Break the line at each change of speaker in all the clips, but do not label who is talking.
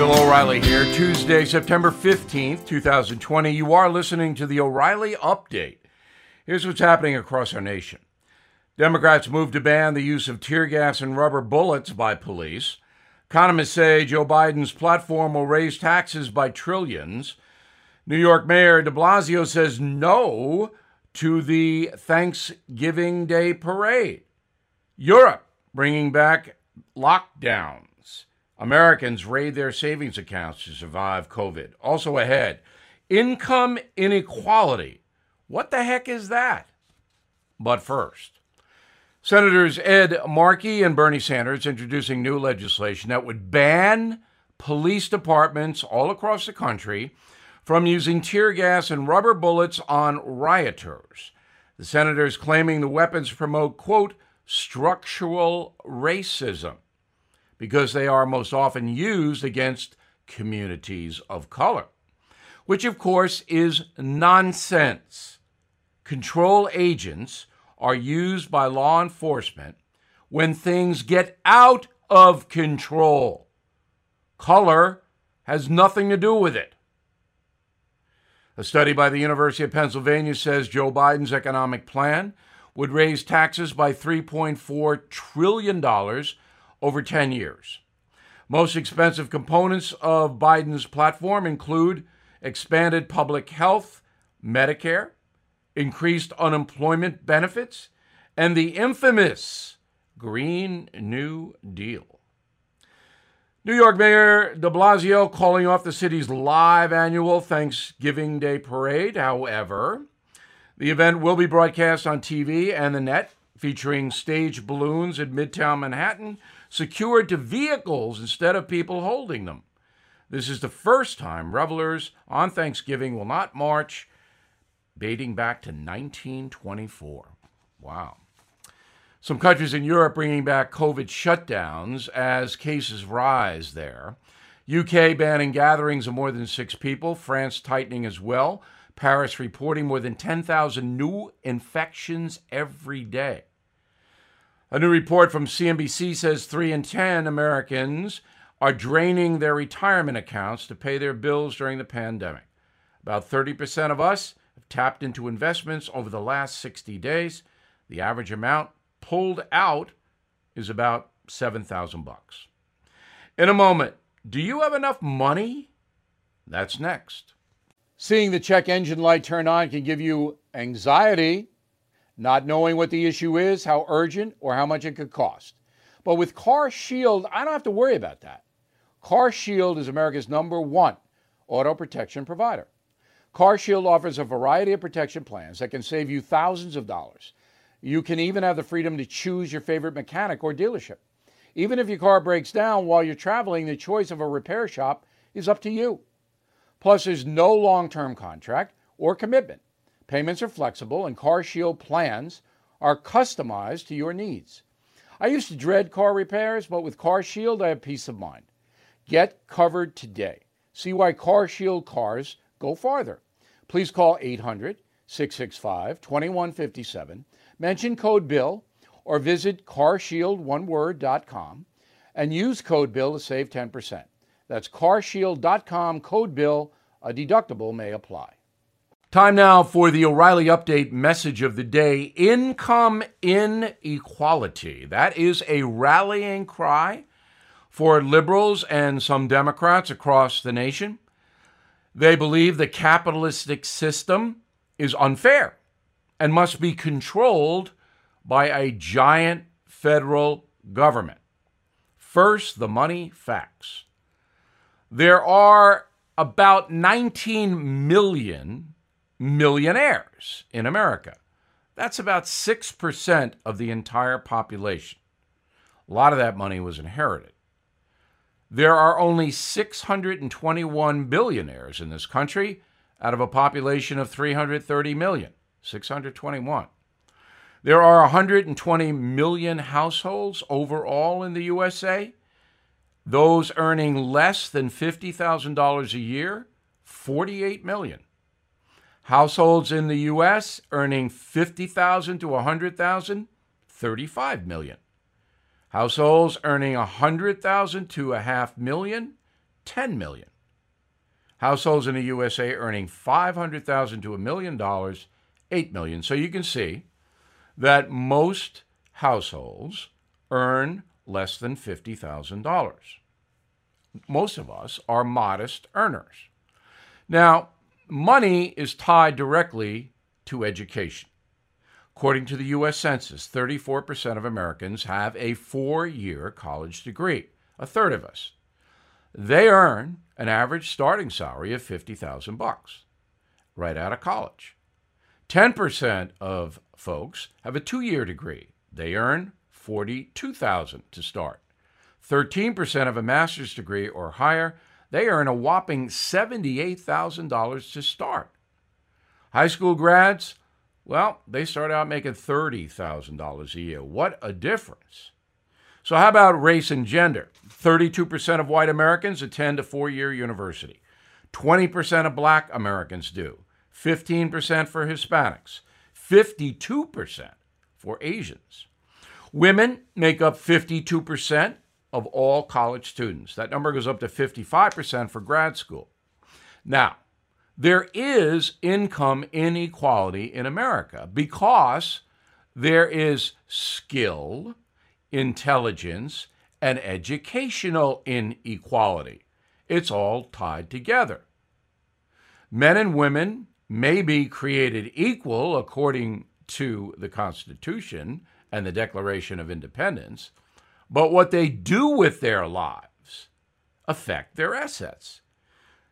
Bill O'Reilly here, Tuesday, September 15th, 2020. You are listening to the O'Reilly Update. Here's what's happening across our nation Democrats move to ban the use of tear gas and rubber bullets by police. Economists say Joe Biden's platform will raise taxes by trillions. New York Mayor de Blasio says no to the Thanksgiving Day parade. Europe bringing back lockdown. Americans raid their savings accounts to survive COVID. Also ahead, income inequality. What the heck is that? But first, Senators Ed Markey and Bernie Sanders introducing new legislation that would ban police departments all across the country from using tear gas and rubber bullets on rioters. The senators claiming the weapons promote, quote, structural racism because they are most often used against communities of color, which of course is nonsense. Control agents are used by law enforcement when things get out of control. Color has nothing to do with it. A study by the University of Pennsylvania says Joe Biden's economic plan would raise taxes by $3.4 trillion over 10 years. Most expensive components of Biden's platform include expanded public health, Medicare, increased unemployment benefits, and the infamous Green New Deal. New York Mayor de Blasio calling off the city's live annual Thanksgiving Day parade. However, the event will be broadcast on TV and the net, featuring stage balloons in Midtown Manhattan secured to vehicles instead of people holding them. This is the first time revelers on Thanksgiving will not march, dating back to 1924. Wow. Some countries in Europe bringing back COVID shutdowns as cases rise there. UK banning gatherings of more than six people, France tightening as well, Paris reporting more than 10,000 new infections every day. A new report from CNBC says 3 in 10 Americans are draining their retirement accounts to pay their bills during the pandemic. About 30% of us have tapped into investments over the last 60 days. The average amount pulled out is about 7,000 bucks. In a moment, do you have enough money? That's next. Seeing the check engine light turn on can give you anxiety not knowing what the issue is, how urgent, or how much it could cost. But with Car Shield, I don't have to worry about that. Car Shield is America's number one auto protection provider. Car Shield offers a variety of protection plans that can save you thousands of dollars. You can even have the freedom to choose your favorite mechanic or dealership. Even if your car breaks down while you're traveling, the choice of a repair shop is up to you. Plus, there's no long term contract or commitment. Payments are flexible, and Car Shield plans are customized to your needs. I used to dread car repairs, but with Car Shield, I have peace of mind. Get covered today. See why Car Shield cars go farther. Please call 800 665 2157, mention code BILL, or visit carshieldoneword.com and use code BILL to save 10%. That's carshield.com, code BILL. A deductible may apply. Time now for the O'Reilly Update message of the day income inequality. That is a rallying cry for liberals and some Democrats across the nation. They believe the capitalistic system is unfair and must be controlled by a giant federal government. First, the money facts. There are about 19 million millionaires in America. That's about 6% of the entire population. A lot of that money was inherited. There are only 621 billionaires in this country out of a population of 330 million. 621. There are 120 million households overall in the USA. Those earning less than $50,000 a year, 48 million. Households in the US earning 50,000 to 100,000, 35 million. Households earning 100,000 to a half million, 10 million. Households in the USA earning 500,000 to a million dollars, 8 million. So you can see that most households earn less than $50,000. Most of us are modest earners. Now, money is tied directly to education. According to the U.S. Census, 34% of Americans have a four year college degree, a third of us. They earn an average starting salary of 50,000 bucks right out of college. 10% of folks have a two year degree. They earn 42,000 to start. 13% of a master's degree or higher, they earn a whopping $78,000 to start. High school grads, well, they start out making $30,000 a year. What a difference. So, how about race and gender? 32% of white Americans attend a four year university, 20% of black Americans do, 15% for Hispanics, 52% for Asians. Women make up 52% of all college students. That number goes up to 55% for grad school. Now, there is income inequality in America because there is skill, intelligence, and educational inequality. It's all tied together. Men and women may be created equal according to the Constitution and the Declaration of Independence, but what they do with their lives affect their assets.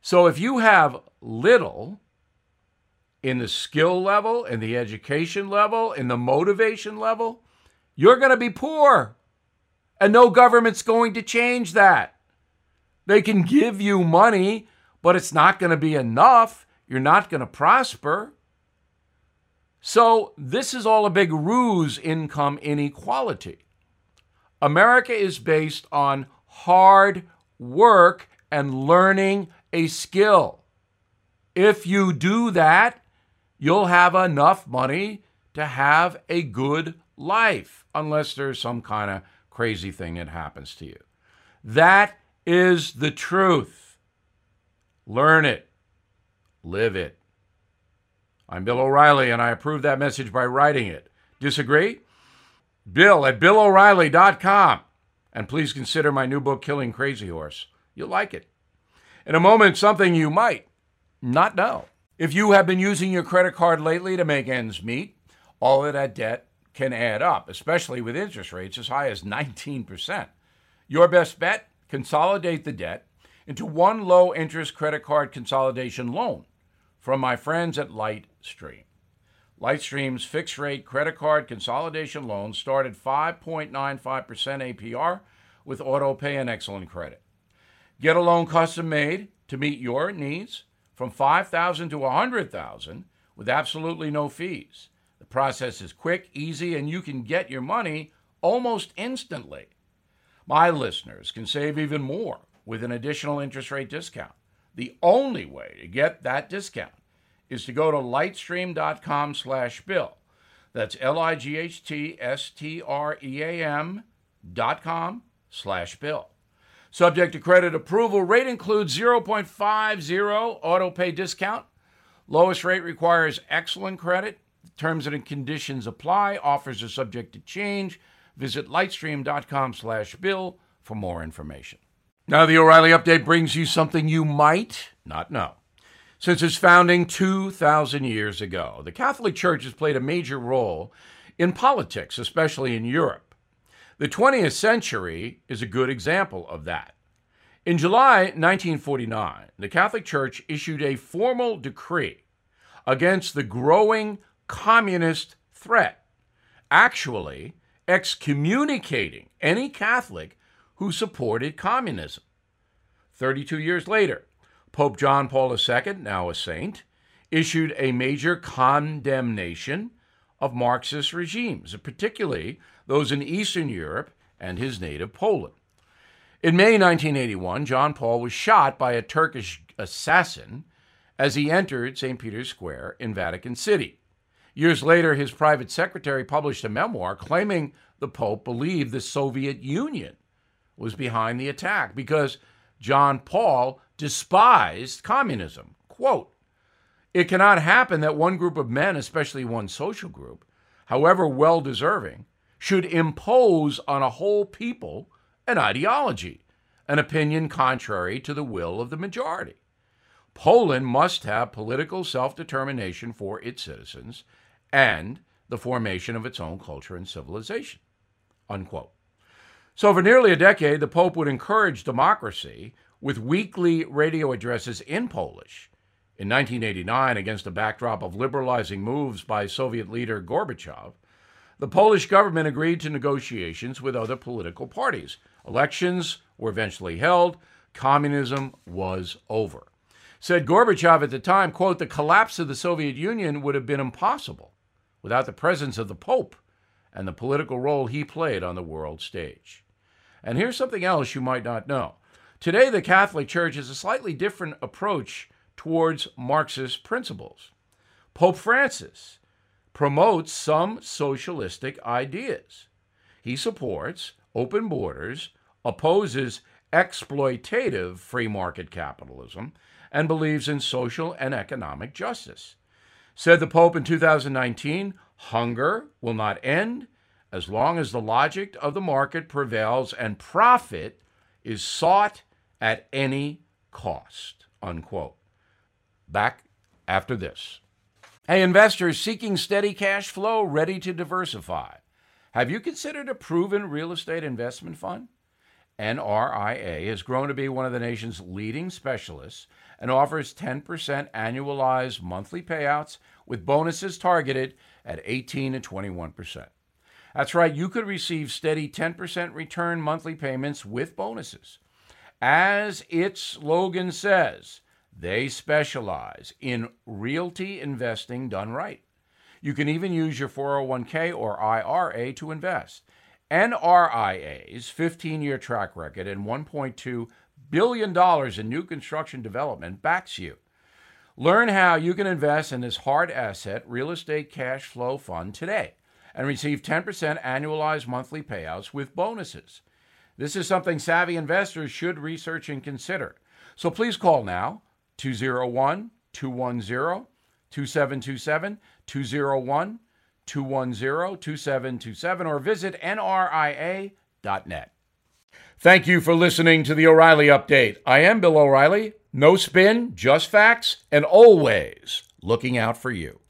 So if you have little in the skill level, in the education level, in the motivation level, you're going to be poor. And no government's going to change that. They can give you money, but it's not going to be enough. You're not going to prosper. So, this is all a big ruse income inequality. America is based on hard work and learning a skill. If you do that, you'll have enough money to have a good life, unless there's some kind of crazy thing that happens to you. That is the truth. Learn it, live it. I'm Bill O'Reilly, and I approve that message by writing it. Disagree? Bill at BillO'Reilly.com. And please consider my new book, Killing Crazy Horse. You'll like it. In a moment, something you might not know. If you have been using your credit card lately to make ends meet, all of that debt can add up, especially with interest rates as high as 19%. Your best bet consolidate the debt into one low interest credit card consolidation loan from my friends at Lightstream. Lightstream's fixed rate credit card consolidation loans start at 5.95% APR with auto pay and excellent credit. Get a loan custom made to meet your needs from 5000 to 100,000 with absolutely no fees. The process is quick, easy, and you can get your money almost instantly. My listeners can save even more with an additional interest rate discount. The only way to get that discount is to go to lightstream.com slash bill. That's L-I-G-H-T-S-T-R-E-A-M dot com slash bill. Subject to credit approval, rate includes 0.50 auto pay discount. Lowest rate requires excellent credit. Terms and conditions apply. Offers are subject to change. Visit lightstream.com slash bill for more information. Now, the O'Reilly Update brings you something you might not know. Since its founding 2,000 years ago, the Catholic Church has played a major role in politics, especially in Europe. The 20th century is a good example of that. In July 1949, the Catholic Church issued a formal decree against the growing communist threat, actually excommunicating any Catholic who supported communism. 32 years later, Pope John Paul II, now a saint, issued a major condemnation of Marxist regimes, particularly those in Eastern Europe and his native Poland. In May 1981, John Paul was shot by a Turkish assassin as he entered St. Peter's Square in Vatican City. Years later, his private secretary published a memoir claiming the Pope believed the Soviet Union was behind the attack because John Paul despised communism. Quote, it cannot happen that one group of men, especially one social group, however well deserving, should impose on a whole people an ideology, an opinion contrary to the will of the majority. Poland must have political self determination for its citizens and the formation of its own culture and civilization. Unquote. So, for nearly a decade, the Pope would encourage democracy with weekly radio addresses in Polish. In 1989, against a backdrop of liberalizing moves by Soviet leader Gorbachev, the Polish government agreed to negotiations with other political parties. Elections were eventually held. Communism was over. Said Gorbachev at the time, quote, the collapse of the Soviet Union would have been impossible without the presence of the Pope and the political role he played on the world stage. And here's something else you might not know. Today, the Catholic Church has a slightly different approach towards Marxist principles. Pope Francis promotes some socialistic ideas. He supports open borders, opposes exploitative free market capitalism, and believes in social and economic justice. Said the Pope in 2019 hunger will not end as long as the logic of the market prevails and profit is sought at any cost. Unquote. Back after this. Hey, investors seeking steady cash flow, ready to diversify. Have you considered a proven real estate investment fund? NRIA has grown to be one of the nation's leading specialists and offers 10% annualized monthly payouts with bonuses targeted at 18 to 21%. That's right, you could receive steady 10% return monthly payments with bonuses. As its slogan says, they specialize in realty investing done right. You can even use your 401k or IRA to invest. NRIA's 15 year track record and $1.2 billion in new construction development backs you. Learn how you can invest in this hard asset real estate cash flow fund today and receive 10% annualized monthly payouts with bonuses. This is something savvy investors should research and consider. So please call now 201 210 2727 201 210 2727 or visit nria.net. Thank you for listening to the O'Reilly Update. I am Bill O'Reilly. No spin, just facts, and always looking out for you.